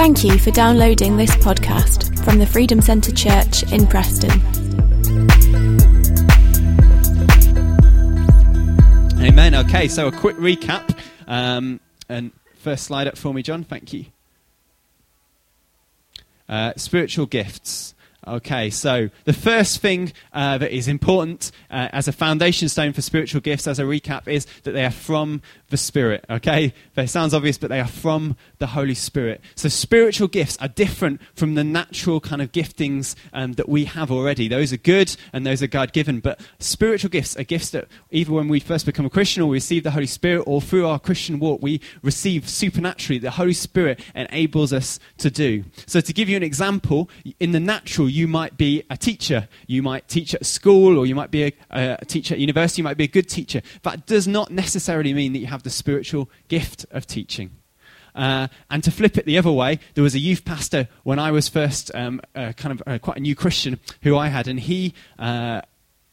Thank you for downloading this podcast from the Freedom Centre Church in Preston. Amen. Okay, so a quick recap. Um, and first slide up for me, John. Thank you. Uh, spiritual gifts. Okay, so the first thing uh, that is important uh, as a foundation stone for spiritual gifts, as a recap, is that they are from the Spirit. Okay, that sounds obvious, but they are from the Holy Spirit. So spiritual gifts are different from the natural kind of giftings um, that we have already. Those are good and those are God given, but spiritual gifts are gifts that either when we first become a Christian or we receive the Holy Spirit or through our Christian walk, we receive supernaturally. The Holy Spirit enables us to do. So to give you an example, in the natural, you might be a teacher. You might teach at school, or you might be a, a, teacher at university. You might be a good teacher. That does not necessarily mean that you have the spiritual gift of teaching. Uh, and to flip it the other way, there was a youth pastor when I was first um, uh, kind of uh, quite a new Christian who I had, and he uh,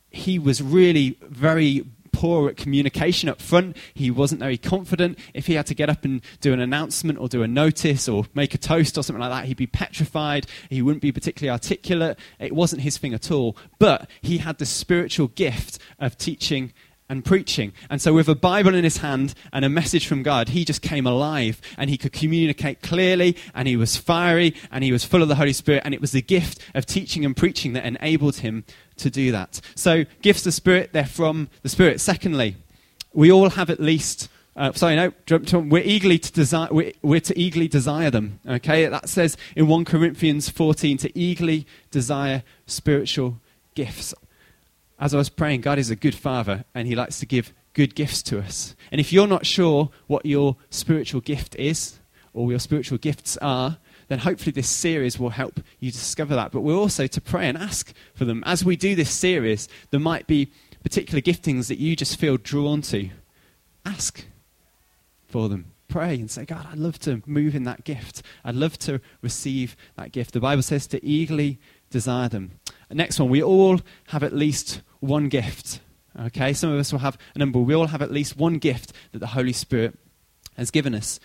he was really very poor at communication up front. He wasn't very confident. If he had to get up and do an announcement or do a notice or make a toast or something like that, he'd be petrified. He wouldn't be particularly articulate. It wasn't his thing at all. But he had the spiritual gift of teaching and preaching. And so, with a Bible in his hand and a message from God, he just came alive and he could communicate clearly and he was fiery and he was full of the Holy Spirit. And it was the gift of teaching and preaching that enabled him to do that. So, gifts of Spirit, they're from the Spirit. Secondly, we all have at least. Uh, sorry, no. We're eagerly to desire. We're, we're, to eagerly desire them. Okay, that says in one Corinthians fourteen to eagerly desire spiritual gifts as I was praying, God is a good father and he likes to give good gifts to us. And if you're not sure what your spiritual gift is or your spiritual gifts are, then hopefully this series will help you discover that. But we're also to pray and ask for them. As we do this series, there might be particular giftings that you just feel drawn to. Ask for them. Pray and say, God, I'd love to move in that gift. I'd love to receive that gift. The Bible says to eagerly desire them. Next one, we all have at least one gift. Okay, some of us will have a number. We all have at least one gift that the Holy Spirit has given us.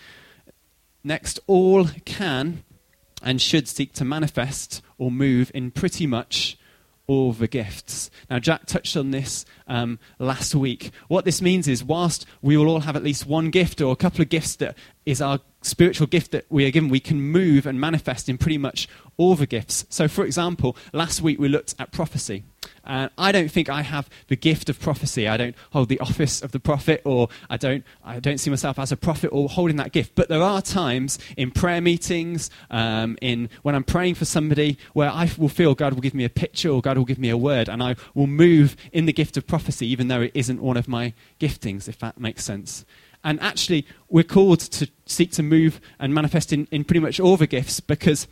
Next, all can and should seek to manifest or move in pretty much all the gifts. Now, Jack touched on this um, last week. What this means is, whilst we will all have at least one gift or a couple of gifts that is our spiritual gift that we are given, we can move and manifest in pretty much all the gifts. So, for example, last week we looked at prophecy. And I don't think I have the gift of prophecy. I don't hold the office of the prophet, or I don't, I don't see myself as a prophet or holding that gift. But there are times in prayer meetings, um, in when I'm praying for somebody, where I will feel God will give me a picture or God will give me a word, and I will move in the gift of prophecy, even though it isn't one of my giftings, if that makes sense. And actually, we're called to seek to move and manifest in, in pretty much all the gifts because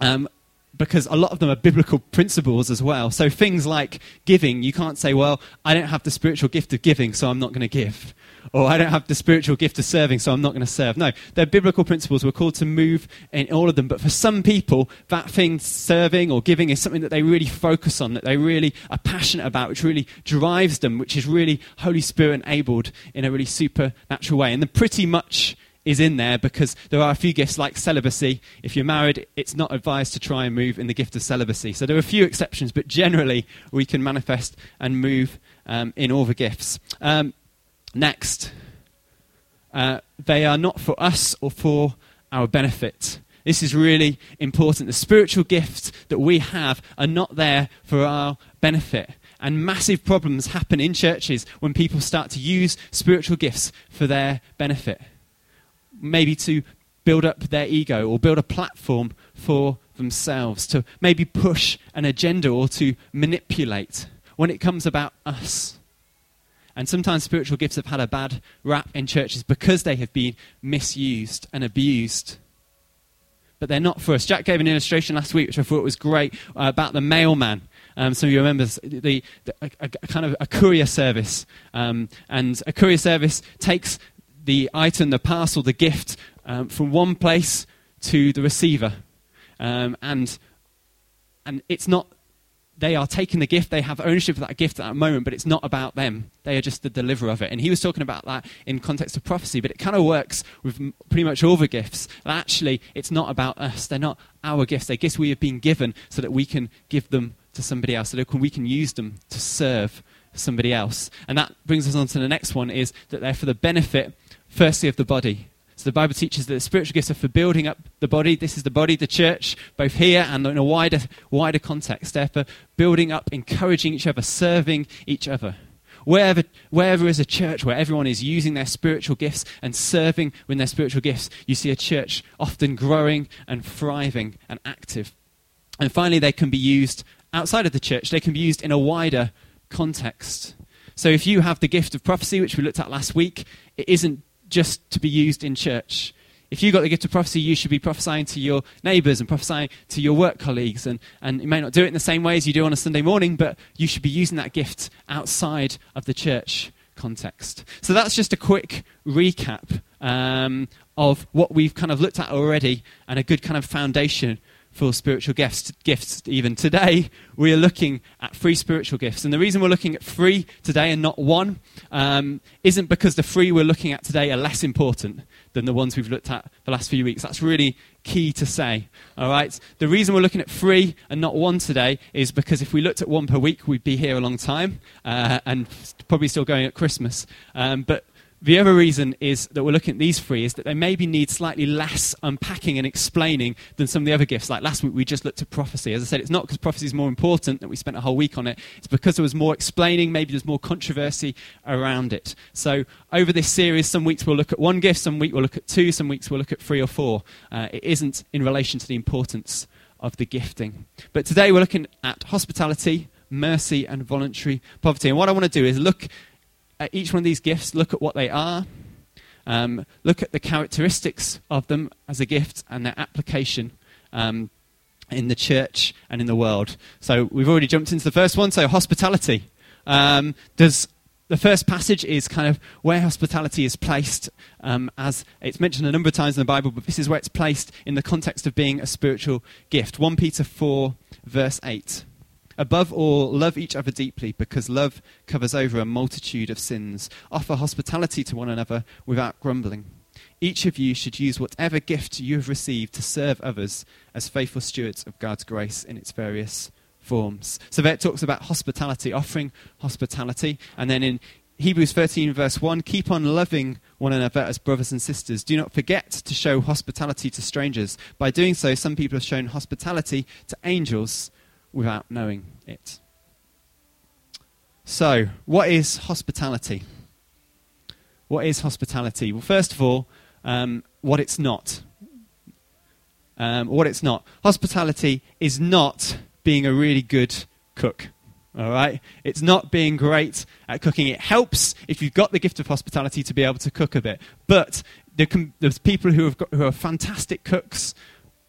um, because a lot of them are biblical principles as well. So things like giving, you can't say, well, I don't have the spiritual gift of giving, so I'm not going to give. Or I don't have the spiritual gift of serving, so I'm not going to serve. No, they're biblical principles. We're called to move in all of them. But for some people, that thing, serving or giving, is something that they really focus on, that they really are passionate about, which really drives them, which is really Holy Spirit enabled in a really supernatural way. And then pretty much is in there because there are a few gifts like celibacy. If you're married, it's not advised to try and move in the gift of celibacy. So there are a few exceptions, but generally we can manifest and move um, in all the gifts. Um, next, uh, they are not for us or for our benefit. This is really important. The spiritual gifts that we have are not there for our benefit. And massive problems happen in churches when people start to use spiritual gifts for their benefit maybe to build up their ego or build a platform for themselves, to maybe push an agenda or to manipulate when it comes about us. And sometimes spiritual gifts have had a bad rap in churches because they have been misused and abused. But they're not for us. Jack gave an illustration last week, which I thought was great, uh, about the mailman. Um, some of you remember the, the a, a, kind of a courier service. Um, and a courier service takes the item, the parcel, the gift um, from one place to the receiver. Um, and, and it's not they are taking the gift, they have ownership of that gift at that moment, but it's not about them. They are just the deliverer of it. And he was talking about that in context of prophecy, but it kind of works with pretty much all the gifts. Actually, it's not about us. They're not our gifts. They're gifts we have been given so that we can give them to somebody else, so that we can use them to serve somebody else. And that brings us on to the next one is that they're for the benefit, firstly, of the body. So the Bible teaches that the spiritual gifts are for building up the body. This is the body, the church, both here and in a wider, wider context. They're for building up, encouraging each other, serving each other. Wherever, wherever is a church where everyone is using their spiritual gifts and serving with their spiritual gifts, you see a church often growing and thriving and active. And finally, they can be used outside of the church. They can be used in a wider context. So if you have the gift of prophecy, which we looked at last week, it isn't just to be used in church. If you've got the gift of prophecy, you should be prophesying to your neighbours and prophesying to your work colleagues. And, and you may not do it in the same way as you do on a Sunday morning, but you should be using that gift outside of the church context. So that's just a quick recap um, of what we've kind of looked at already and a good kind of foundation for spiritual gifts, gifts even today. We are looking at three spiritual gifts. And the reason we're looking at three today and not one um, isn't because the three we're looking at today are less important than the ones we've looked at the last few weeks. That's really key to say all right? The reason we're looking at three and not one today is because if we looked at one per week we'd be here a long time uh, and probably still going at christmas. Um, but the other reason is that we're looking at these three is that they maybe need slightly less unpacking and explaining than some of the other gifts. Like last week, we just looked at prophecy. As I said, it's not because prophecy is more important that we spent a whole week on it. It's because there was more explaining, maybe there's more controversy around it. So over this series, some weeks we'll look at one gift, some weeks we'll look at two, some weeks we'll look at three or four. Uh, it isn't in relation to the importance of the gifting. But today we're looking at hospitality, mercy, and voluntary poverty. And what I want to do is look at each one of these gifts, look at what they are, um, look at the characteristics of them as a gift and their application um, in the church and in the world. So we've already jumped into the first one. So hospitality. Um, does the first passage is kind of where hospitality is placed, um, as it's mentioned a number of times in the Bible, but this is where it's placed in the context of being a spiritual gift. 1 Peter 4, verse 8. Above all, love each other deeply, because love covers over a multitude of sins. Offer hospitality to one another without grumbling. Each of you should use whatever gift you have received to serve others as faithful stewards of God's grace in its various forms. So there talks about hospitality, offering hospitality. And then in Hebrews 13, verse 1, keep on loving one another as brothers and sisters. Do not forget to show hospitality to strangers. By doing so, some people have shown hospitality to angels without knowing it. So, what is hospitality? What is hospitality? Well, first of all, um, what it's not. Um, what it's not. Hospitality is not being a really good cook. All right? It's not being great at cooking. It helps if you've got the gift of hospitality to be able to cook a bit. But there can, there's people who, have got, who are fantastic cooks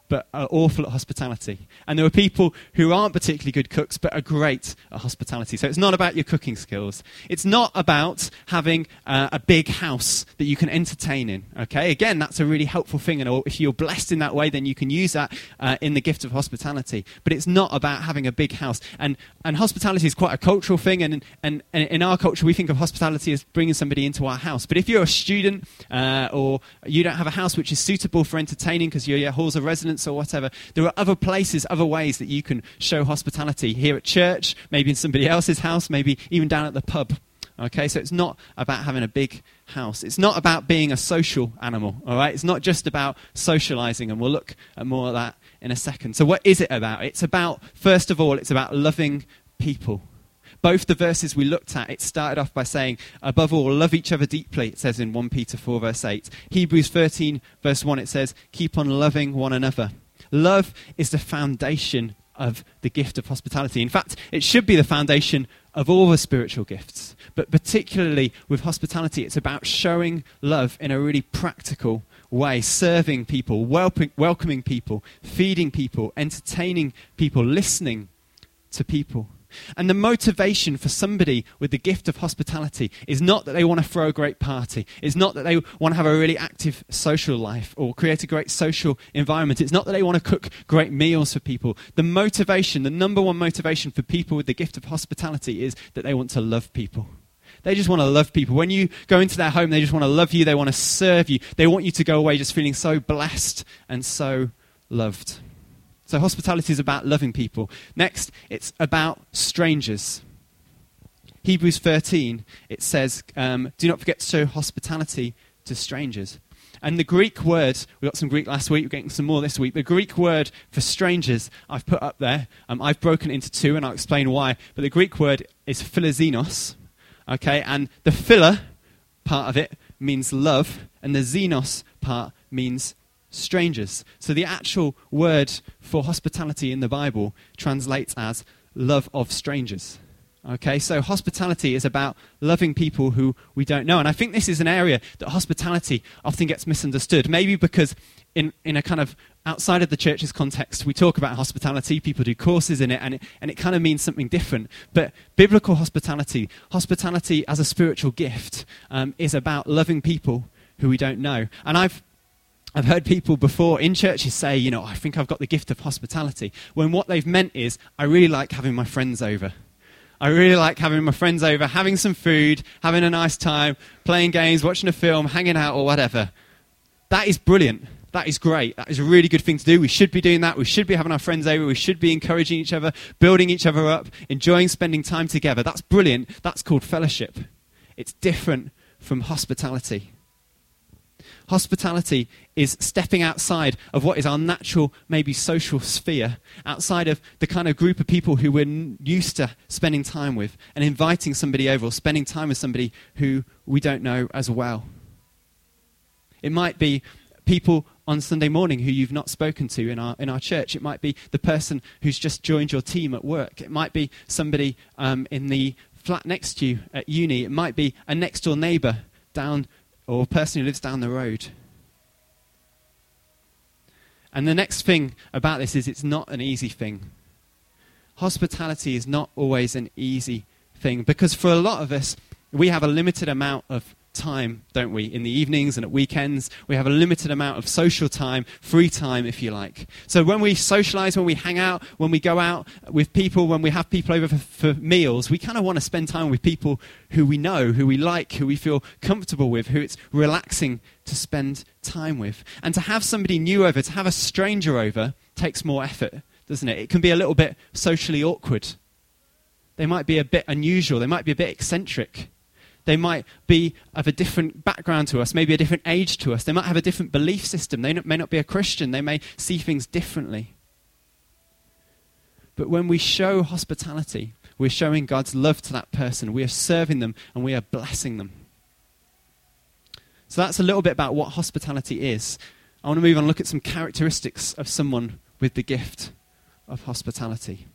but are awful at hospitality. And there are people who aren't particularly good cooks, but are great at hospitality. So it's not about your cooking skills. It's not about having uh, a big house that you can entertain in. Okay, again, that's a really helpful thing, and if you're blessed in that way, then you can use that uh, in the gift of hospitality. But it's not about having a big house. And and hospitality is quite a cultural thing, and and, and in our culture, we think of hospitality as bringing somebody into our house. But if you're a student uh, or you don't have a house which is suitable for entertaining because your halls of residence or whatever. There are other places, other ways that you can show hospitality here at church, maybe in somebody else's house, maybe even down at the pub. Okay, so it's not about having a big house. It's not about being a social animal, all right? It's not just about socializing, and we'll look at more of that in a second. So, what is it about? It's about, first of all, it's about loving people. Both the verses we looked at, it started off by saying, above all, love each other deeply, it says in 1 Peter 4, verse 8. Hebrews 13, verse 1, it says, keep on loving one another. Love is the foundation of the gift of hospitality. In fact, it should be the foundation of all the spiritual gifts. But particularly with hospitality, it's about showing love in a really practical way, serving people, welcoming people, feeding people, entertaining people, listening to people. And the motivation for somebody with the gift of hospitality is not that they want to throw a great party. It's not that they want to have a really active social life or create a great social environment. It's not that they want to cook great meals for people. The motivation, the number one motivation for people with the gift of hospitality is that they want to love people. They just want to love people. When you go into their home, they just want to love you. They want to serve you. They want you to go away just feeling so blessed and so loved. So, hospitality is about loving people. Next, it's about strangers. Hebrews 13, it says, um, Do not forget to show hospitality to strangers. And the Greek word, we got some Greek last week, we're getting some more this week. The Greek word for strangers, I've put up there. Um, I've broken it into two, and I'll explain why. But the Greek word is philoxenos, Okay, and the phila part of it means love, and the xenos part means strangers. So the actual word for hospitality in the Bible translates as love of strangers. Okay, so hospitality is about loving people who we don't know. And I think this is an area that hospitality often gets misunderstood. Maybe because in, in a kind of outside of the church's context, we talk about hospitality, people do courses in it, and it, and it kind of means something different. But biblical hospitality, hospitality as a spiritual gift, um, is about loving people who we don't know. And I've I've heard people before in churches say, you know, I think I've got the gift of hospitality, when what they've meant is, I really like having my friends over. I really like having my friends over, having some food, having a nice time, playing games, watching a film, hanging out, or whatever. That is brilliant. That is great. That is a really good thing to do. We should be doing that. We should be having our friends over. We should be encouraging each other, building each other up, enjoying spending time together. That's brilliant. That's called fellowship. It's different from hospitality. Hospitality is stepping outside of what is our natural, maybe social sphere, outside of the kind of group of people who we're used to spending time with, and inviting somebody over or spending time with somebody who we don't know as well. It might be people on Sunday morning who you've not spoken to in our, in our church. It might be the person who's just joined your team at work. It might be somebody um, in the flat next to you at uni. It might be a next door neighbour down or a person who lives down the road. And the next thing about this is it's not an easy thing. Hospitality is not always an easy thing because for a lot of us, we have a limited amount of time, don't we? In the evenings and at weekends, we have a limited amount of social time, free time, if you like. So when we socialize, when we hang out, when we go out with people, when we have people over for, for meals, we kind of want to spend time with people who we know, who we like, who we feel comfortable with, who it's relaxing to spend time with. And to have somebody new over, to have a stranger over, takes more effort, doesn't it? It can be a little bit socially awkward. They might be a bit unusual, they might be a bit eccentric. They might be of a different background to us, maybe a different age to us. They might have a different belief system. They may not be a Christian. They may see things differently. But when we show hospitality, we're showing God's love to that person. We are serving them and we are blessing them. So that's a little bit about what hospitality is. I want to move on and look at some characteristics of someone with the gift of hospitality.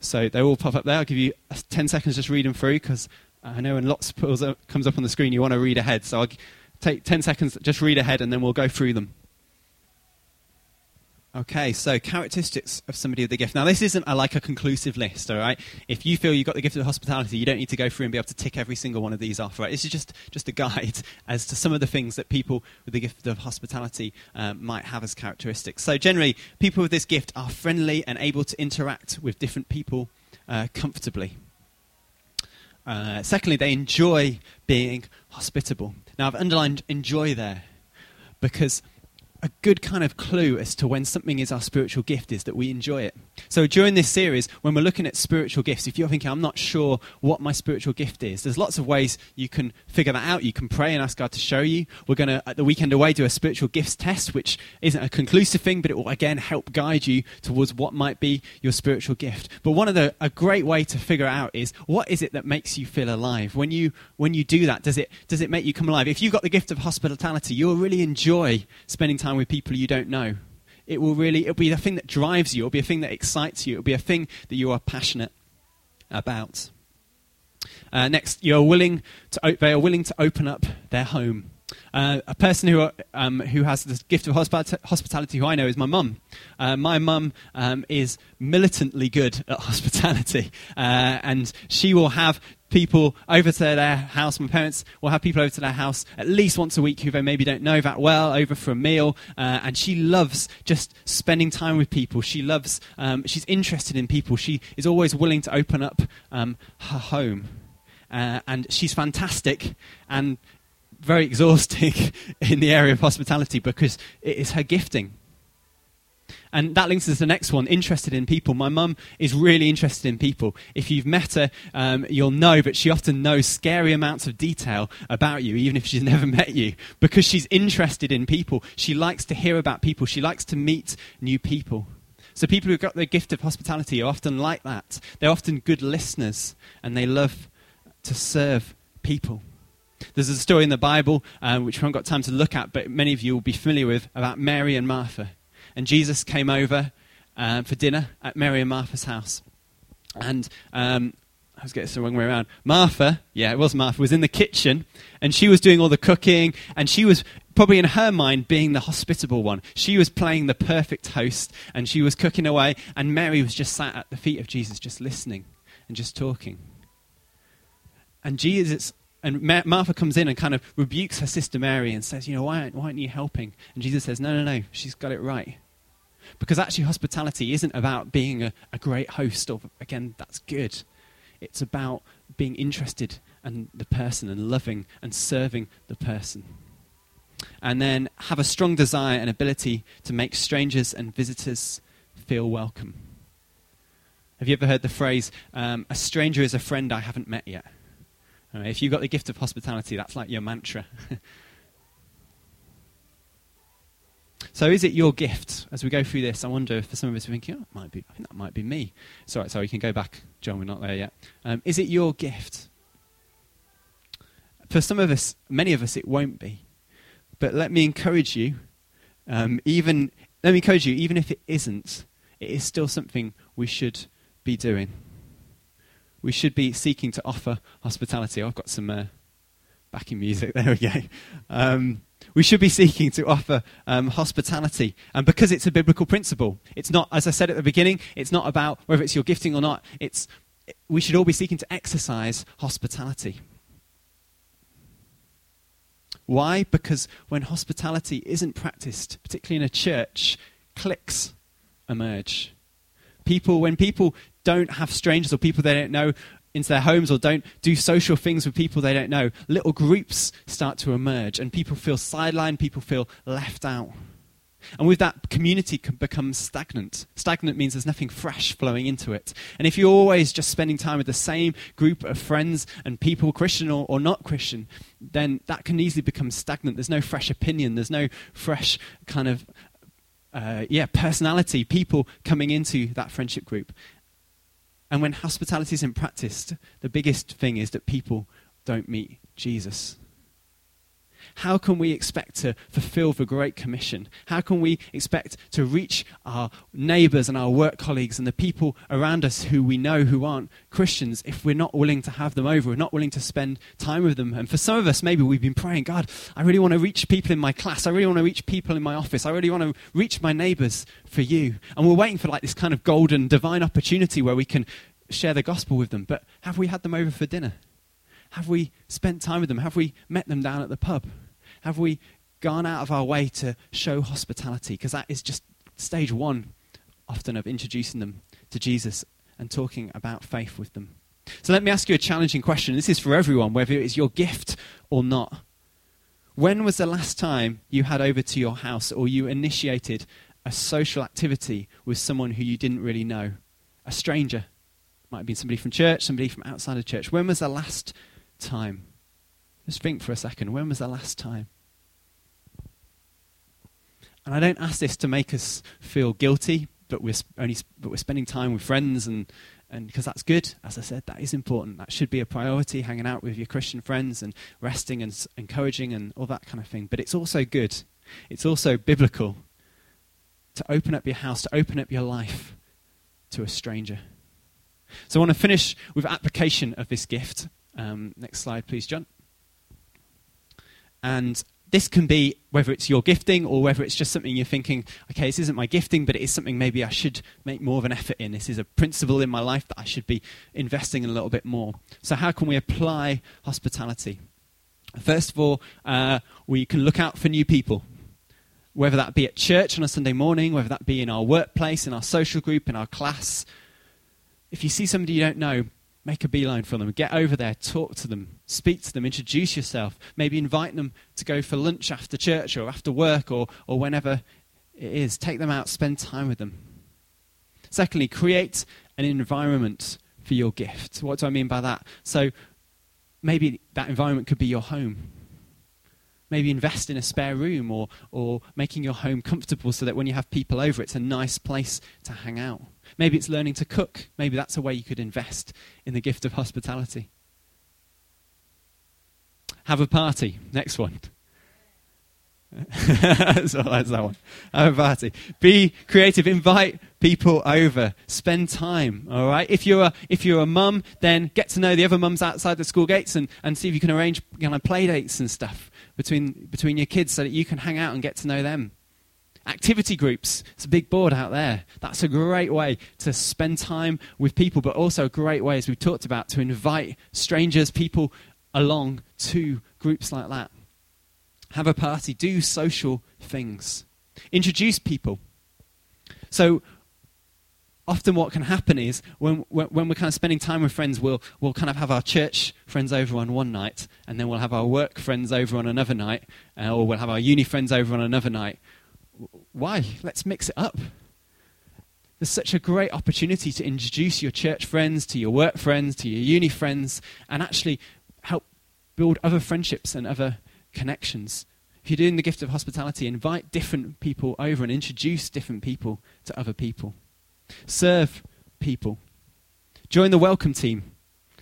So they all pop up there. I'll give you 10 seconds just read them through because I know when lots up, comes up on the screen, you want to read ahead. So I'll take 10 seconds, just read ahead, and then we'll go through them. Okay, so characteristics of somebody with the gift. Now, this isn't a, like a conclusive list, all right? If you feel you've got the gift of hospitality, you don't need to go through and be able to tick every single one of these off, right? This is just, just a guide as to some of the things that people with the gift of hospitality um, might have as characteristics. So, generally, people with this gift are friendly and able to interact with different people uh, comfortably. Uh, secondly, they enjoy being hospitable. Now, I've underlined enjoy there because a good kind of clue as to when something is our spiritual gift is that we enjoy it. So during this series, when we're looking at spiritual gifts, if you're thinking, I'm not sure what my spiritual gift is, there's lots of ways you can figure that out. You can pray and ask God to show you. We're going to, at the weekend away, do a spiritual gifts test, which isn't a conclusive thing, but it will again help guide you towards what might be your spiritual gift. But one of the, a great way to figure out is what is it that makes you feel alive? When you, when you do that, does it, does it make you come alive? If you've got the gift of hospitality, you'll really enjoy spending time with people you don't know. It will really, it'll be the thing that drives you. It'll be a thing that excites you. It'll be a thing that you are passionate about. Uh, next, you're willing to, they are willing to open up their home Uh, a person who, um, who has the gift of hospitality, who I know, is my mum. Uh, my mum um, is militantly good at hospitality, uh, and she will have people over to their house. My parents will have people over to their house at least once a week who they maybe don't know that well, over for a meal. Uh, and she loves just spending time with people. She loves, um, she's interested in people. She is always willing to open up um, her home. Uh, and she's fantastic and very exhausting in the area of hospitality because it is her gifting. And that links us to the next one interested in people. My mum is really interested in people. If you've met her, um, you'll know but she often knows scary amounts of detail about you, even if she's never met you, because she's interested in people. She likes to hear about people, she likes to meet new people. So, people who've got the gift of hospitality are often like that. They're often good listeners and they love to serve people. There's a story in the Bible, uh, which we haven't got time to look at, but many of you will be familiar with, about Mary and Martha. And Jesus came over uh, for dinner at Mary and Martha's house. And um, I was getting the wrong way around. Martha, yeah, it was Martha, was in the kitchen, and she was doing all the cooking, and she was probably in her mind being the hospitable one. She was playing the perfect host, and she was cooking away, and Mary was just sat at the feet of Jesus, just listening and just talking. And Jesus and Martha comes in and kind of rebukes her sister Mary and says, You know, why aren't, why aren't you helping? And Jesus says, No, no, no, she's got it right. Because actually, hospitality isn't about being a, a great host, or again, that's good. It's about being interested in the person and loving and serving the person. And then have a strong desire and ability to make strangers and visitors feel welcome. Have you ever heard the phrase, um, a stranger is a friend I haven't met yet? If you've got the gift of hospitality, that's like your mantra. so, is it your gift? As we go through this, I wonder if for some of us are thinking, oh, it might be, I think that might be me. Sorry, sorry, you can go back, John, we're not there yet. Um, is it your gift? For some of us, many of us, it won't be. But let me encourage you, um, even, let me encourage you, even if it isn't, it is still something we should be doing we should be seeking to offer hospitality. I've got some uh, backing music. There we go. Um, we should be seeking to offer um, hospitality. And because it's a biblical principle, it's not, as I said at the beginning, it's not about whether it's your gifting or not. It's, we should all be seeking to exercise hospitality. Why? Because when hospitality isn't practiced, particularly in a church, cliques emerge. People, when people don't have strangers or people they don't know into their homes or don't do social things with people they don't know, little groups start to emerge and people feel sidelined, people feel left out. And with that, community can become stagnant. Stagnant means there's nothing fresh flowing into it. And if you're always just spending time with the same group of friends and people, Christian or, or not Christian, then that can easily become stagnant. There's no fresh opinion, there's no fresh kind of uh, yeah, personality, people coming into that friendship group. And when hospitality isn't practiced, the biggest thing is that people don't meet Jesus. How can we expect to fulfill the Great Commission? How can we expect to reach our neighbors and our work colleagues and the people around us who we know who aren't Christians if we're not willing to have them over, we're not willing to spend time with them? And for some of us, maybe we've been praying, God, I really want to reach people in my class. I really want to reach people in my office. I really want to reach my neighbors for you. And we're waiting for like this kind of golden divine opportunity where we can share the gospel with them. But have we had them over for dinner? Have we spent time with them? Have we met them down at the pub? Have we gone out of our way to show hospitality? Because that is just stage one, often, of introducing them to Jesus and talking about faith with them. So let me ask you a challenging question. This is for everyone, whether it is your gift or not. When was the last time you had over to your house or you initiated a social activity with someone who you didn't really know? A stranger? Might have been somebody from church, somebody from outside of church. When was the last time? Just think for a second. When was the last time? And I don't ask this to make us feel guilty, but we're only but we're spending time with friends and and because that's good. As I said, that is important. That should be a priority. Hanging out with your Christian friends and resting and encouraging and all that kind of thing. But it's also good. It's also biblical to open up your house, to open up your life to a stranger. So I want to finish with application of this gift. Um, next slide, please, John. And this can be whether it's your gifting or whether it's just something you're thinking, okay, this isn't my gifting, but it is something maybe I should make more of an effort in. This is a principle in my life that I should be investing in a little bit more. So, how can we apply hospitality? First of all, uh, we can look out for new people, whether that be at church on a Sunday morning, whether that be in our workplace, in our social group, in our class. If you see somebody you don't know, make a beeline for them. Get over there, talk to them, speak to them, introduce yourself. Maybe invite them to go for lunch after church or after work or, or whenever it is. Take them out, spend time with them. Secondly, create an environment for your gift. What do I mean by that? So maybe that environment could be your home. Maybe invest in a spare room or, or making your home comfortable so that when you have people over, it's a nice place to hang out. Maybe it's learning to cook. Maybe that's a way you could invest in the gift of hospitality. Have a party. Next one. so that's that one. Have a party. Be creative. Invite people over. Spend time. All right. If you're a, if you're a mum, then get to know the other mums outside the school gates and, and see if you can arrange you know, play dates and stuff between between your kids so that you can hang out and get to know them. Activity groups, it's a big board out there. That's a great way to spend time with people, but also a great way, as we've talked about, to invite strangers, people along to groups like that. Have a party, do social things, introduce people. So, often what can happen is when, when, we're kind of spending time with friends, we'll, we'll kind of have our church friends over on one night, and then we'll have our work friends over on another night, uh, or we'll have our uni friends over on another night why? Let's mix it up. There's such a great opportunity to introduce your church friends to your work friends, to your uni friends, and actually build other friendships and other connections. If you're doing the gift of hospitality, invite different people over and introduce different people to other people. Serve people. Join the welcome team.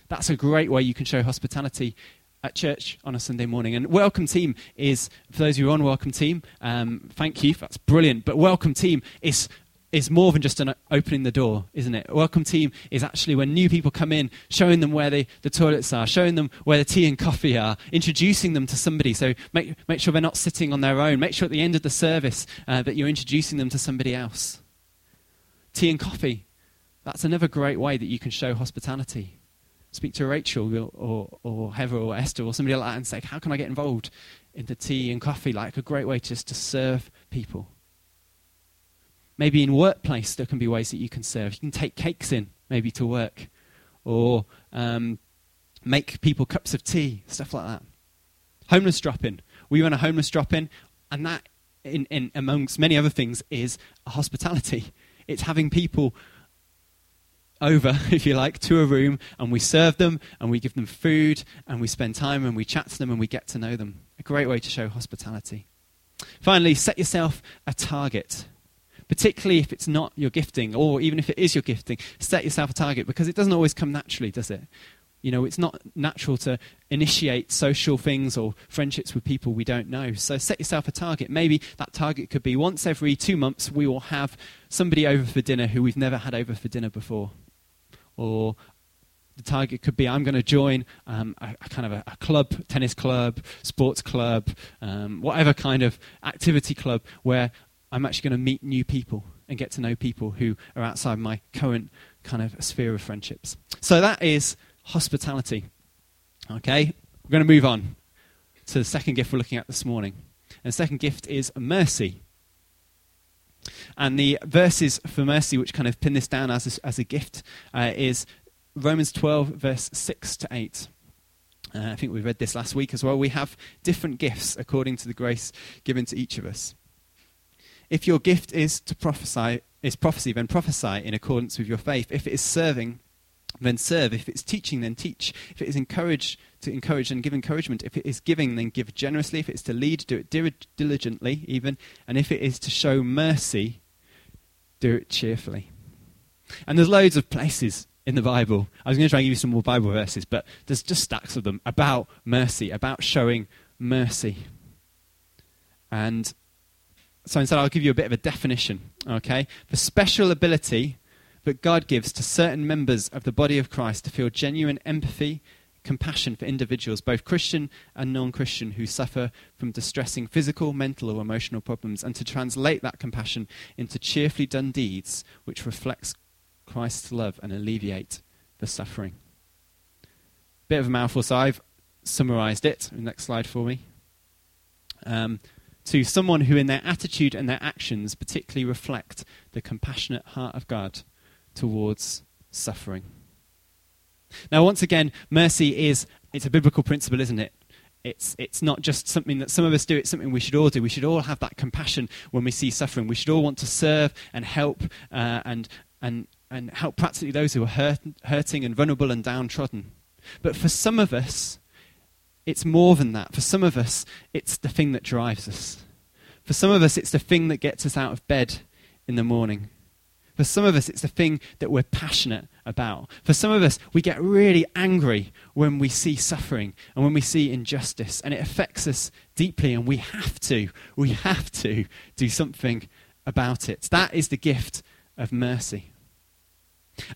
That's a great way you can show hospitality at church on a Sunday morning. And welcome team is, for those who are on welcome team, um, thank you, that's brilliant. But welcome team is is more than just an opening the door, isn't it? Welcome team is actually when new people come in, showing them where they, the toilets are, showing them where the tea and coffee are, introducing them to somebody. So make, make sure they're not sitting on their own. Make sure at the end of the service uh, that you're introducing them to somebody else. Tea and coffee, that's another great way that you can show hospitality speak to Rachel or, or, or Heather or Esther or somebody like that and say, how can I get involved in the tea and coffee? Like a great way just to serve people. Maybe in workplace there can be ways that you can serve. You can take cakes in maybe to work or um, make people cups of tea, stuff like that. Homeless drop-in. We run a homeless drop-in and that, in, in, amongst many other things, is hospitality. It's having people over, if you like, to a room and we serve them and we give them food and we spend time and we chat to them and we get to know them. A great way to show hospitality. Finally, set yourself a target. Particularly if it's not your gifting, or even if it is your gifting, set yourself a target because it doesn't always come naturally, does it? You know, it's not natural to initiate social things or friendships with people we don't know. So set yourself a target. Maybe that target could be once every two months we will have somebody over for dinner who we've never had over for dinner before or the target could be I'm going to join um, a, a, kind of a, a, club, tennis club, sports club, um, whatever kind of activity club where I'm actually going to meet new people and get to know people who are outside my current kind of sphere of friendships. So that is hospitality. Okay, we're going to move on to the second gift we're looking at this morning. And the second gift is mercy. And the verses for mercy, which kind of pin this down as a, as a gift, uh, is Romans 12, verse 6 to 8. Uh, I think we read this last week as well. We have different gifts according to the grace given to each of us. If your gift is to prophesy, is prophecy, then prophesy in accordance with your faith. If it is serving, then serve. If it's teaching, then teach. If it is encourage, to encourage and give encouragement. If it is giving, then give generously. If it's to lead, do it diligently, even. And if it is to show mercy, do it cheerfully. And there's loads of places in the Bible. I was going to try and give you some more Bible verses, but there's just stacks of them about mercy, about showing mercy. And so instead, I'll give you a bit of a definition, okay? The special ability that God gives to certain members of the body of Christ to feel genuine empathy, compassion for individuals, both Christian and non Christian, who suffer from distressing physical, mental, or emotional problems, and to translate that compassion into cheerfully done deeds which reflects Christ's love and alleviate the suffering. Bit of a mouthful, so I've summarized it. Next slide for me. Um, to someone who, in their attitude and their actions, particularly reflect the compassionate heart of God towards suffering. Now, once again, mercy is it's a biblical principle, isn't it? It's, it's not just something that some of us do, it's something we should all do. We should all have that compassion when we see suffering. We should all want to serve and help uh, and, and, and help practically those who are hurt, hurting and vulnerable and downtrodden. But for some of us, it's more than that. For some of us, it's the thing that drives us. For some of us, it's the thing that gets us out of bed in the morning. For some of us, it's the thing that we're passionate about. For some of us, we get really angry when we see suffering and when we see injustice, and it affects us deeply, and we have to, we have to do something about it. That is the gift of mercy.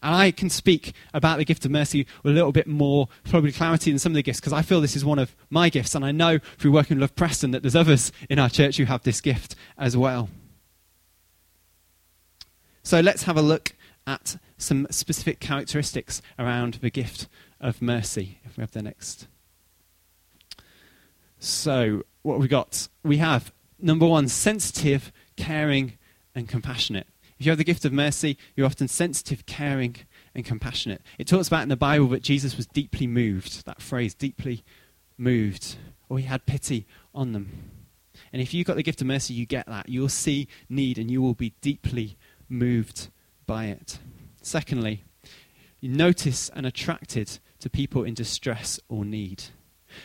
And I can speak about the gift of mercy with a little bit more probably clarity than some of the gifts because I feel this is one of my gifts. And I know through working with Love Preston that there's others in our church who have this gift as well. So let's have a look at some specific characteristics around the gift of mercy. If we have the next. So, what have we got? We have number one, sensitive, caring, and compassionate. If you have the gift of mercy, you're often sensitive, caring, and compassionate. It talks about in the Bible that Jesus was deeply moved. That phrase, deeply moved. Or he had pity on them. And if you've got the gift of mercy, you get that. You'll see need and you will be deeply moved by it. Secondly, you notice and attracted to people in distress or need.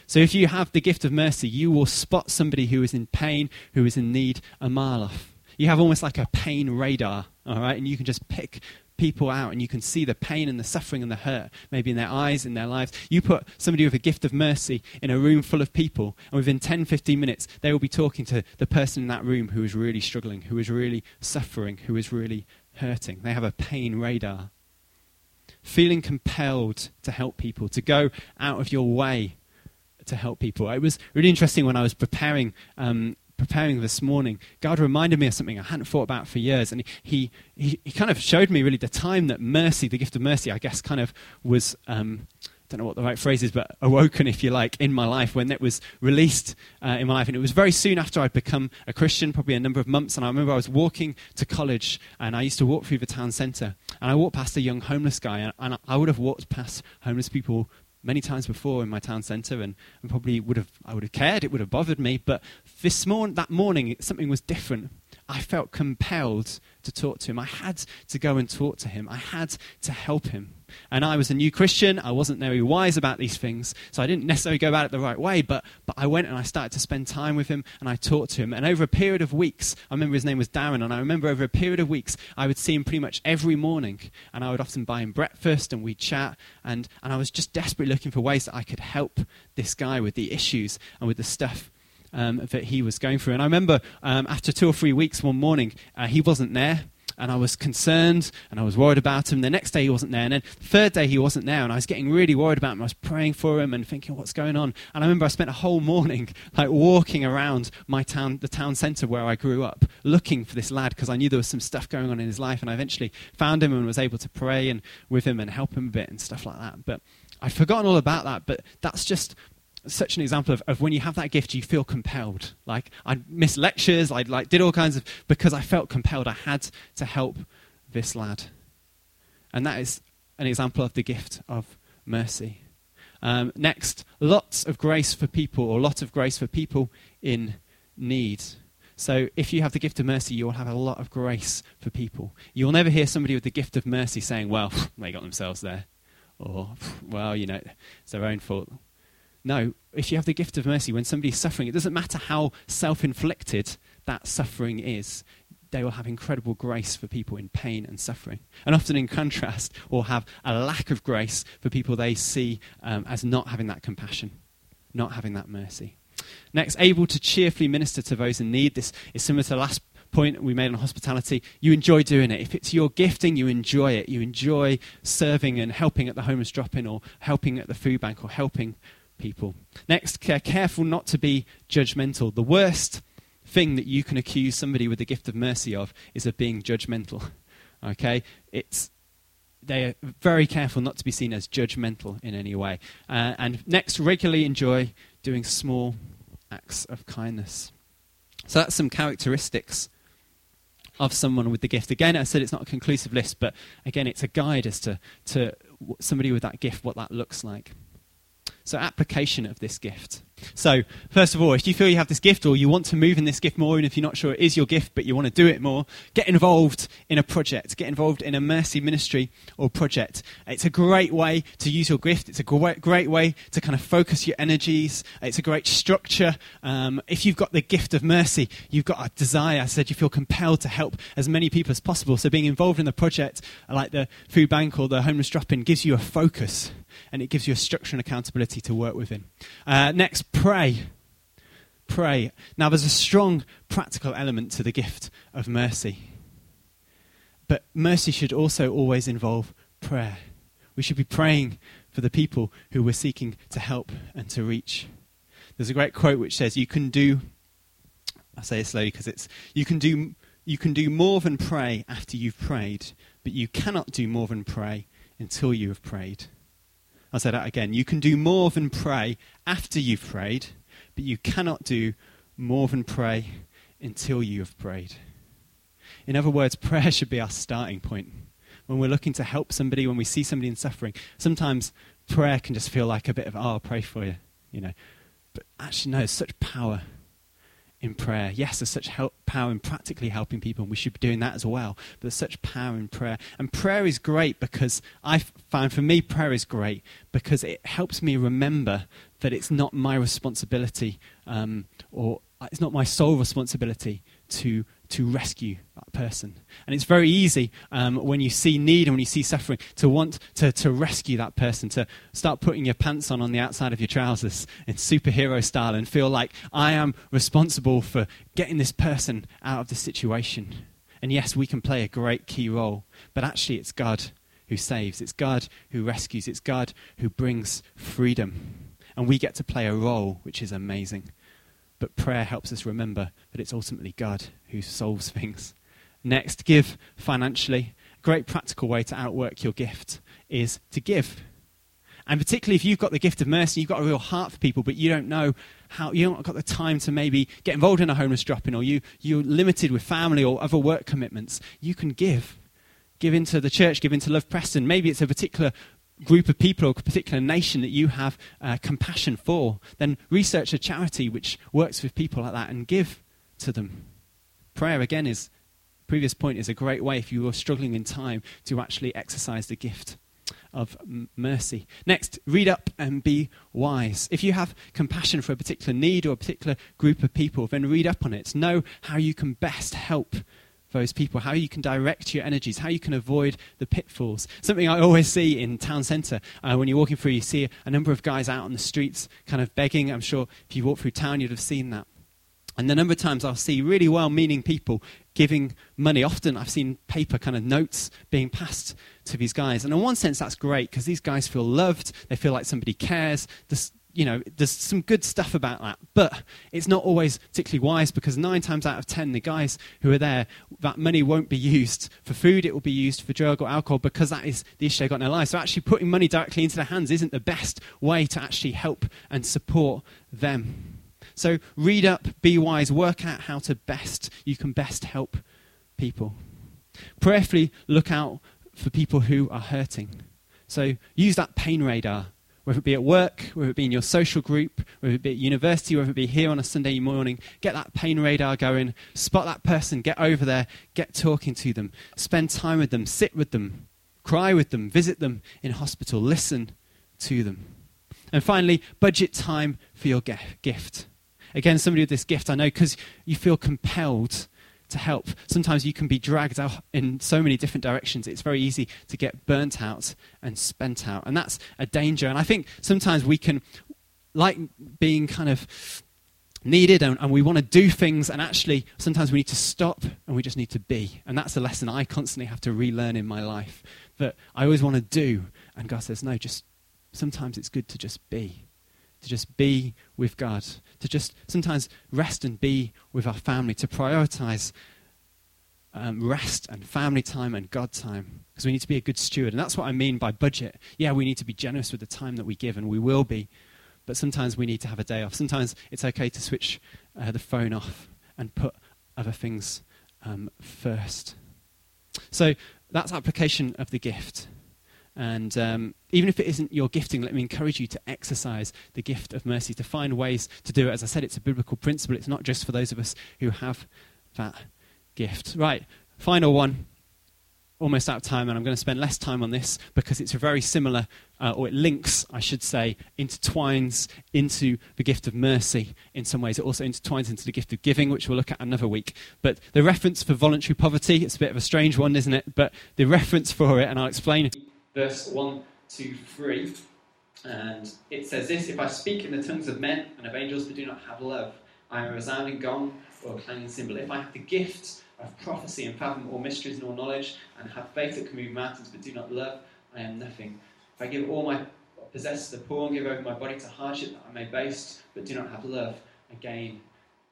So if you have the gift of mercy, you will spot somebody who is in pain, who is in need a mile off. You have almost like a pain radar, all right? And you can just pick people out and you can see the pain and the suffering and the hurt, maybe in their eyes, in their lives. You put somebody with a gift of mercy in a room full of people, and within 10, 15 minutes, they will be talking to the person in that room who is really struggling, who is really suffering, who is really hurting. They have a pain radar. Feeling compelled to help people, to go out of your way to help people. It was really interesting when I was preparing um, preparing this morning, God reminded me of something I hadn't thought about for years. And he, he, he kind of showed me really the time that mercy, the gift of mercy, I guess, kind of was. Um, I don't know what the right phrase is, but awoken, if you like, in my life when it was released uh, in my life. And it was very soon after I'd become a Christian, probably a number of months. And I remember I was walking to college and I used to walk through the town centre. And I walked past a young homeless guy. And, and I would have walked past homeless people many times before in my town centre and, and probably would have I would have cared, it would have bothered me, but this morning that morning something was different. I felt compelled to talk to him. I had to go and talk to him. I had to help him. And I was a new Christian. I wasn't very wise about these things. So I didn't necessarily go about it the right way. But, but I went and I started to spend time with him and I talked to him. And over a period of weeks, I remember his name was Darren. And I remember over a period of weeks, I would see him pretty much every morning. And I would often buy him breakfast and we'd chat. And, and I was just desperately looking for ways that I could help this guy with the issues and with the stuff um, that he was going through. And I remember um, after two or three weeks, one morning, uh, he wasn't there and I was concerned and I was worried about him. The next day he wasn't there, and then the third day he wasn't there, and I was getting really worried about him. I was praying for him and thinking, what's going on? And I remember I spent a whole morning like walking around my town, the town centre where I grew up, looking for this lad because I knew there was some stuff going on in his life, and I eventually found him and was able to pray and with him and help him a bit and stuff like that. But I'd forgotten all about that, but that's just such an example of, of when you have that gift, you feel compelled. Like I missed lectures, I like did all kinds of because I felt compelled. I had to help this lad, and that is an example of the gift of mercy. Um, next, lots of grace for people, or lot of grace for people in need. So, if you have the gift of mercy, you will have a lot of grace for people. You will never hear somebody with the gift of mercy saying, "Well, they got themselves there," or "Well, you know, it's their own fault." No, if you have the gift of mercy, when somebody's suffering, it doesn't matter how self inflicted that suffering is, they will have incredible grace for people in pain and suffering. And often, in contrast, will have a lack of grace for people they see um, as not having that compassion, not having that mercy. Next, able to cheerfully minister to those in need. This is similar to the last point we made on hospitality, you enjoy doing it. If it's your gifting, you enjoy it. You enjoy serving and helping at the homeless drop in or helping at the food bank or helping people. Next, care careful not to be judgmental. The worst thing that you can accuse somebody with the gift of mercy of is of being judgmental. Okay? It's they are very careful not to be seen as judgmental in any way. Uh, and next, regularly enjoy doing small acts of kindness. So that's some characteristics of someone with the gift. Again, I said it's not a conclusive list, but again, it's a guide as to, to somebody with that gift, what that looks like. So, application of this gift. So, first of all, if you feel you have this gift or you want to move in this gift more, and if you're not sure it is your gift, but you want to do it more, get involved in a project. Get involved in a mercy ministry or project. It's a great way to use your gift. It's a great, great way to kind of focus your energies. It's a great structure. Um, if you've got the gift of mercy, you've got a desire. I said you feel compelled to help as many people as possible. So, being involved in the project, like the food bank or the homeless drop in, gives you a focus and it gives you a structure and accountability to work within. Uh, next, pray. Pray. Now, there's a strong practical element to the gift of mercy. But mercy should also always involve prayer. We should be praying for the people who we're seeking to help and to reach. There's a great quote which says, You can do, I say it slowly because it's, you can, do, you can do more than pray after you've prayed, but you cannot do more than pray until you have prayed. I'll say that again. You can do more than pray after you've prayed, but you cannot do more than pray until you have prayed. In other words, prayer should be our starting point. When we're looking to help somebody, when we see somebody in suffering, sometimes prayer can just feel like a bit of, oh, I'll pray for you, you know. But actually, no, such power in prayer. Yes, there's such help, power in practically helping people, and we should be doing that as well. But there's such power in prayer. And prayer is great because I find for me, prayer is great because it helps me remember that it's not my responsibility um, or it's not my sole responsibility to to rescue that person. And it's very easy um, when you see need and when you see suffering to want to, to rescue that person, to start putting your pants on on the outside of your trousers in superhero style and feel like I am responsible for getting this person out of the situation. And yes, we can play a great key role, but actually it's God who saves, it's God who rescues, it's God who brings freedom. And we get to play a role, which is amazing. But prayer helps us remember that it's ultimately God who solves things. Next, give financially. A great practical way to outwork your gift is to give. And particularly if you've got the gift of mercy, you've got a real heart for people, but you don't know how, you haven't got the time to maybe get involved in a homeless drop in, or you, you're limited with family or other work commitments, you can give. Give into the church, give into Love Preston. Maybe it's a particular group of people or a particular nation that you have uh, compassion for, then research a charity which works with people like that and give to them. Prayer, again, is, previous point, is a great way if you are struggling in time to actually exercise the gift of m- mercy. Next, read up and be wise. If you have compassion for a particular need or a particular group of people, then read up on it. Know how you can best help those people, how you can direct your energies, how you can avoid the pitfalls. Something I always see in town centre uh, when you're walking through, you see a number of guys out on the streets kind of begging. I'm sure if you walk through town, you'd have seen that. And the number of times I'll see really well meaning people giving money. Often I've seen paper kind of notes being passed to these guys. And in one sense, that's great because these guys feel loved. They feel like somebody cares. This, you know, there's some good stuff about that, but it's not always particularly wise because nine times out of ten, the guys who are there, that money won't be used for food, it will be used for drug or alcohol because that is the issue they've got in their lives. So actually putting money directly into their hands isn't the best way to actually help and support them. So read up, be wise, work out how to best, you can best help people. Prayerfully look out for people who are hurting. So use that pain radar whether it be at work, whether it be in your social group, whether it be at university, whether it be here on a Sunday morning, get that pain radar going, spot that person, get over there, get talking to them, spend time with them, sit with them, cry with them, visit them in hospital, listen to them. And finally, budget time for your gift. Again, somebody with this gift, I know because you feel compelled to help. Sometimes you can be dragged out in so many different directions. It's very easy to get burnt out and spent out. And that's a danger. And I think sometimes we can, like being kind of needed and, and we want to do things and actually sometimes we need to stop and we just need to be and that's a lesson i constantly have to relearn in my life that i always want to do and god says no just sometimes it's good to just be to just be with god to just sometimes rest and be with our family to prioritize um, rest and family time and god time because we need to be a good steward and that's what i mean by budget yeah we need to be generous with the time that we give and we will be but sometimes we need to have a day off. Sometimes it's okay to switch uh, the phone off and put other things um, first. So that's application of the gift. And um, even if it isn't your gifting, let me encourage you to exercise the gift of mercy, to find ways to do it. As I said, it's a biblical principle. It's not just for those of us who have that gift. Right, final one almost out of time, and I'm going to spend less time on this because it's a very similar, uh, or it links, I should say, intertwines into the gift of mercy in some ways. It also intertwines into the gift of giving, which we'll look at another week. But the reference for voluntary poverty, it's a bit of a strange one, isn't it? But the reference for it, and I'll explain. Verse 1 to 3. And it says this If I speak in the tongues of men and of angels but do not have love, I am a resounding gong or a clanging cymbal. If I have the gift of prophecy and fathom all mysteries and all knowledge, and have faith that can move mountains but do not love, I am nothing. If I give all my possess the poor and give over my body to hardship that I may boast, but do not have love, I gain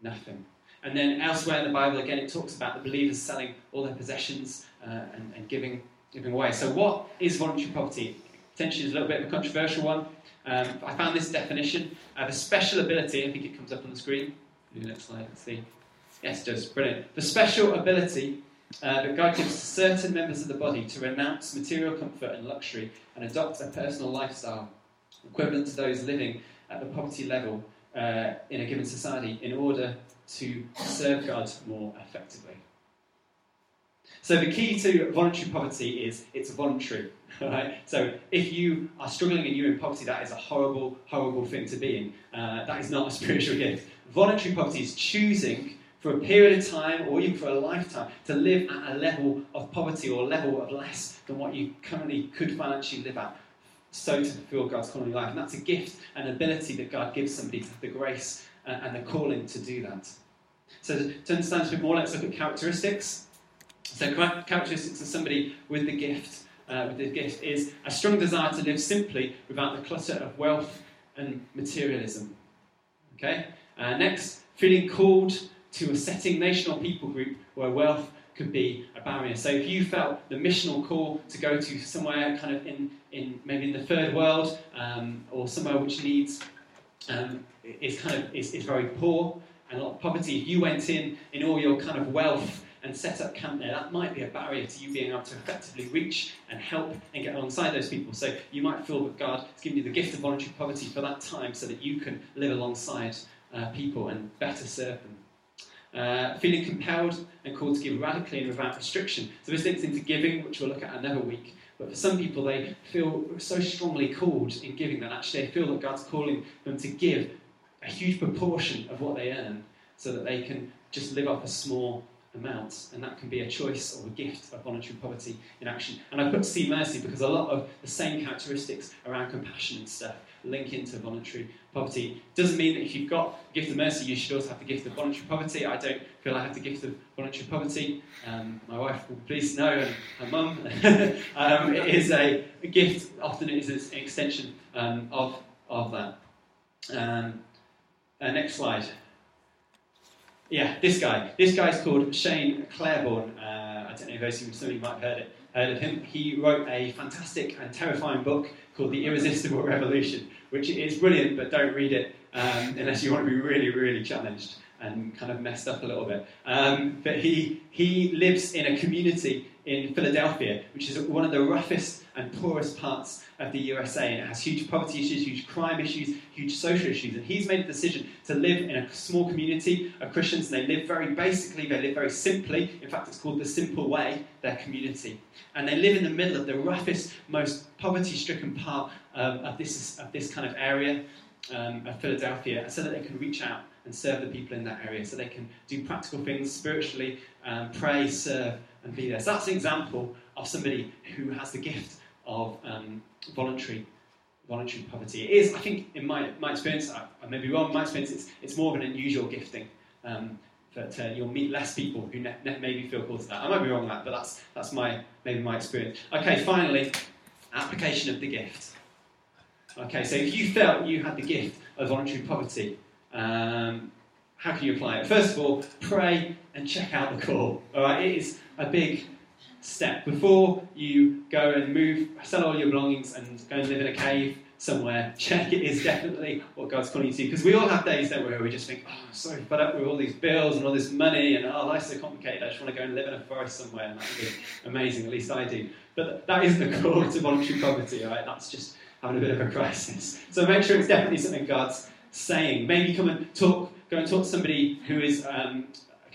nothing. And then elsewhere in the Bible, again, it talks about the believers selling all their possessions uh, and, and, giving, giving away. So, what is voluntary poverty? Potentially, is a little bit of a controversial one. Um, I found this definition of a special ability. I think it comes up on the screen. Next slide, let's see. Yes, it does. Brilliant. The special ability uh, that God gives to certain members of the body to renounce material comfort and luxury and adopt a personal lifestyle equivalent to those living at the poverty level uh, in a given society in order to serve God more effectively. So the key to voluntary poverty is it's voluntary. Right? So if you are struggling and you're in poverty, that is a horrible, horrible thing to be in. Uh, that is not a spiritual gift. Voluntary poverty is choosing for a period of time or even for a lifetime to live at a level of poverty or level of less than what you currently could financially live at so to fulfill God's calling in life. And that's a gift and ability that God gives somebody to have the grace and the calling to do that. So to understand a bit more, let's look at characteristics. So characteristics of somebody with the gift, uh, with the gift is a strong desire to live simply without the clutter of wealth and materialism. Okay. Uh, next, feeling called to a setting, nation or people group where wealth could be a barrier. So if you felt the missional call to go to somewhere kind of in, in maybe in the third world um, or somewhere which needs um, is kind of is, is very poor and a lot of poverty, if you went in in all your kind of wealth and set up camp there, that might be a barrier to you being able to effectively reach and help and get alongside those people. So you might feel that God has given you the gift of voluntary poverty for that time so that you can live alongside uh, people and better serve them. Uh, feeling compelled and called to give radically and without restriction. So this links into giving, which we'll look at another week. But for some people, they feel so strongly called in giving that actually they feel that God's calling them to give a huge proportion of what they earn so that they can just live off a small amount. And that can be a choice or a gift of voluntary poverty in action. And I put see mercy because a lot of the same characteristics around compassion and stuff link into voluntary poverty. Doesn't mean that if you've got the gift of mercy, you should also have the gift of voluntary poverty. I don't feel I have the gift of voluntary poverty. Um, my wife will please know, and her mum. um, it is a, a, gift, often it is an extension um, of, of that. Um, uh, next slide. Yeah, this guy. This guy's called Shane Claiborne. Uh, I don't know if some of you might have heard it heard of him. He wrote a fantastic and terrifying book called The Irresistible Revolution, which is brilliant, but don't read it um, unless you want to be really, really challenged and kind of messed up a little bit. Um, but he, he lives in a community in Philadelphia, which is one of the roughest and poorest parts of the USA. And it has huge poverty issues, huge crime issues, huge social issues. And he's made a decision to live in a small community of Christians. And they live very basically, they live very simply. In fact, it's called the Simple Way, their community. And they live in the middle of the roughest, most poverty stricken part um, of, this, of this kind of area um, of Philadelphia so that they can reach out and serve the people in that area, so they can do practical things spiritually, um, pray, serve, and be there. So that's an example of somebody who has the gift of um, voluntary voluntary poverty. It is, I think, in my, my experience, I, I may be wrong, my experience, it's, it's more of an unusual gifting. Um, that uh, you'll meet less people who ne- ne- maybe feel called to that. I might be wrong on that, but that's, that's my, maybe my experience. Okay, finally, application of the gift. Okay, so if you felt you had the gift of voluntary poverty, um, how can you apply it? First of all, pray and check out the call. All right, it is a big step before you go and move, sell all your belongings, and go and live in a cave somewhere. Check it is definitely what God's calling you to. Because we all have days there where we just think, oh, I'm so fed up with all these bills and all this money, and oh, life's so complicated. I just want to go and live in a forest somewhere, and that would be amazing. At least I do. But that isn't the call to voluntary poverty. Right, that's just having a bit of a crisis. So make sure it's definitely something God's saying. Maybe come and talk, go and talk to somebody who is um,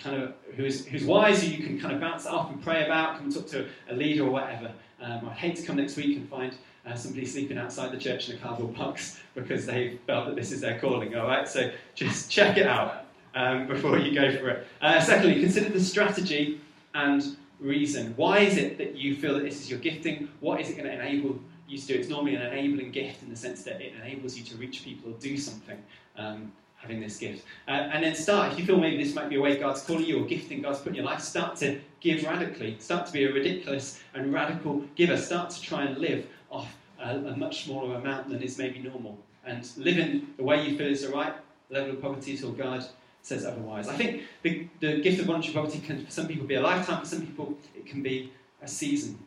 kind of who's who's wise, who you can kind of bounce off and pray about. Come and talk to a leader or whatever. Um, I'd hate to come next week and find uh, somebody sleeping outside the church in a cardboard box because they felt that this is their calling. All right, so just check it out um, before you go for it. Uh, secondly, consider the strategy and reason. Why is it that you feel that this is your gifting? What is it going to enable you to do? It's normally an enabling gift in the sense that it enables you to reach people or do something. Um, having this gift. Uh, and then start, if you feel maybe this might be a way God's calling you or gifting God's put in your life, start to give radically. Start to be a ridiculous and radical giver. Start to try and live off a, a much smaller amount than is maybe normal. And live in the way you feel is the right level of poverty until God says otherwise. I think the, the gift of voluntary poverty can, for some people, be a lifetime. For some people, it can be a season.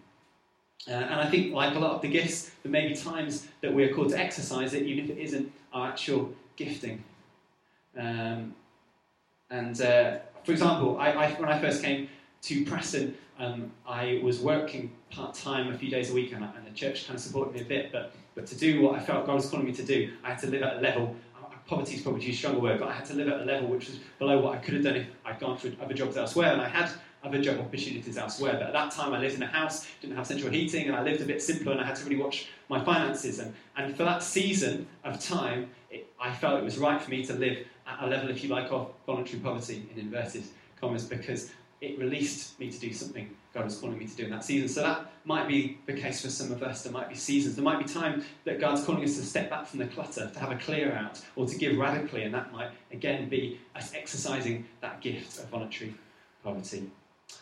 Uh, and I think, like a lot of the gifts, there may be times that we're called to exercise it, even if it isn't our actual gifting. Um, and uh, for example, I, I, when I first came to Preston, um, I was working part time a few days a week, and, and, the church kind of supported me a bit. But, but to do what I felt God was calling me to do, I had to live at a level. Uh, poverty is probably too strong a word, but I had to live at a level which was below what I could have done if I'd gone for other jobs elsewhere. And I had other job opportunities elsewhere. But at that time, I lived in a house, didn't have central heating, and I lived a bit simpler, and I had to really watch my finances. And, and for that season of time, it, I felt it was right for me to live at a level, if you like, of voluntary poverty in inverted commas, because it released me to do something God was calling me to do in that season. So that might be the case for some of us. There might be seasons. There might be time that God's calling us to step back from the clutter, to have a clear out, or to give radically, and that might again be us exercising that gift of voluntary poverty.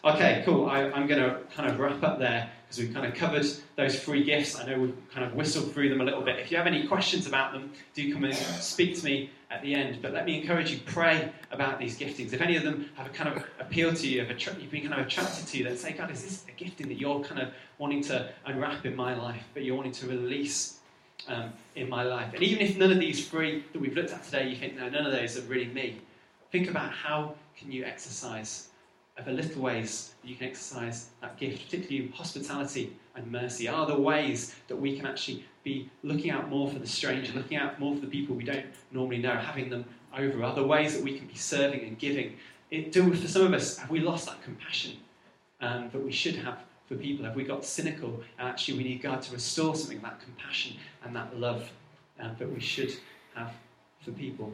Okay, cool. I, am going to kind of wrap up there because we've kind of covered those free gifts. I know we've kind of whistled through them a little bit. If you have any questions about them, do come and speak to me at the end. But let me encourage you, pray about these giftings. If any of them have a kind of appeal to you, you've been kind of attracted to, then say, God, is this a gifting that you're kind of wanting to unwrap in my life, but you're wanting to release um, in my life? And even if none of these three that we've looked at today, you think, no, none of those are really me, think about how can you exercise of the little ways that you can exercise that gift, particularly hospitality and mercy, are the ways that we can actually be looking out more for the stranger, looking out more for the people we don't normally know, having them over, the ways that we can be serving and giving. It, do, for some of us, have we lost that compassion um, that we should have for people? Have we got cynical and actually we need God to restore something, that compassion and that love um, that we should have for people?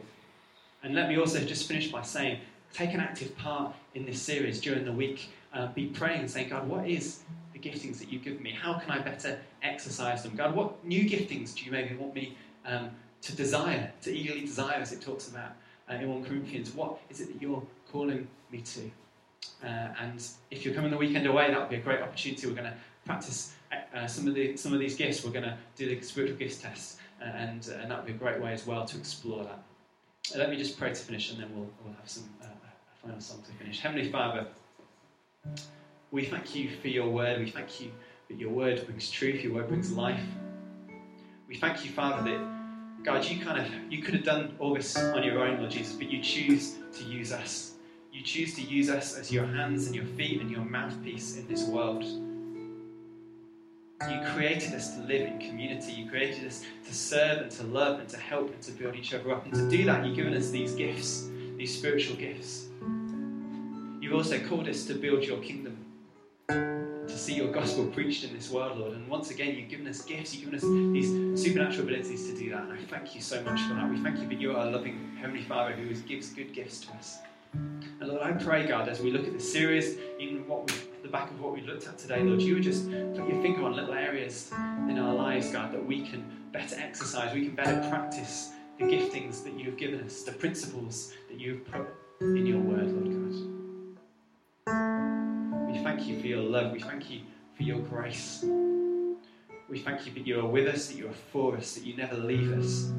And let me also just finish by saying take an active part in this series during the week. Uh, be praying and saying, God, what is the giftings that you give me? How can I better exercise them? God, what new giftings do you maybe want me um, to desire, to eagerly desire, as it talks about uh, in 1 Corinthians? What is it that you're calling me to? Uh, and if you're coming the weekend away, that would be a great opportunity. We're going to practice uh, some, of the, some of these gifts. We're going to do the spiritual gifts test, uh, and, uh, and that would be a great way as well to explore that. let me just pray to finish, and then we'll, we'll have some uh, final song to finish. Heavenly Father, we thank you for your word. We thank you that your word brings truth, your word brings life. We thank you, Father, that God, you kind of you could have done all this on your own, Lord Jesus, but you choose to use us. You choose to use us as your hands and your feet and your mouthpiece in this world. You created us to live in community. You created us to serve and to love and to help and to build each other up. And to do that, you've given us these gifts, these spiritual gifts. You've also called us to build your kingdom, to see your gospel preached in this world, Lord. And once again, you've given us gifts, you've given us these supernatural abilities to do that. And I thank you so much for that. We thank you that you are a loving Heavenly Father who gives good gifts to us. And Lord, I pray, God, as we look at this series, even what we, the back of what we've looked at today, Lord, you would just put your finger on little areas in our lives, God, that we can better exercise, we can better practice the giftings that you've given us, the principles that you've put in your word, Lord God. Thank you for your love. We thank you for your grace. We thank you that you are with us, that you are for us, that you never leave us.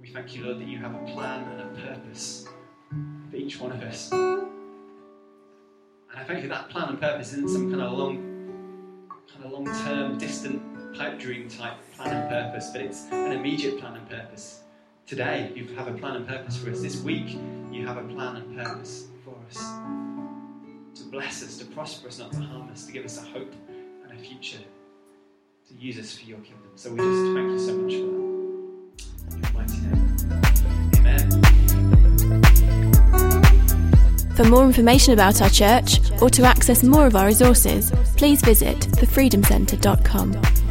We thank you, Lord, that you have a plan and a purpose for each one of us. And I thank you that plan and purpose isn't some kind of long, kind of long-term, distant pipe dream type plan and purpose, but it's an immediate plan and purpose. Today, you have a plan and purpose for us. This week, you have a plan and purpose for us. To bless us, to prosper us, not to harm us, to give us a hope and a future, to use us for your kingdom. So we just thank you so much for that. For more information about our church or to access more of our resources, please visit thefreedomcentre.com.